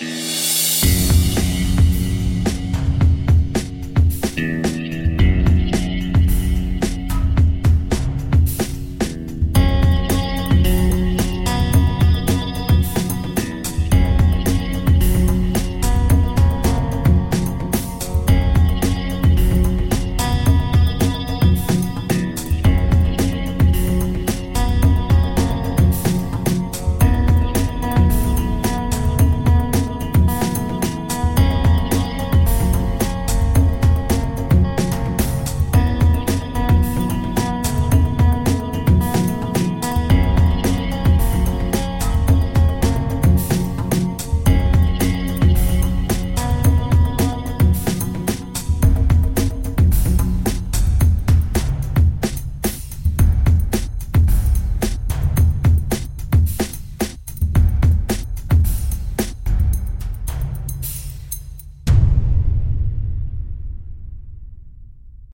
Yeah.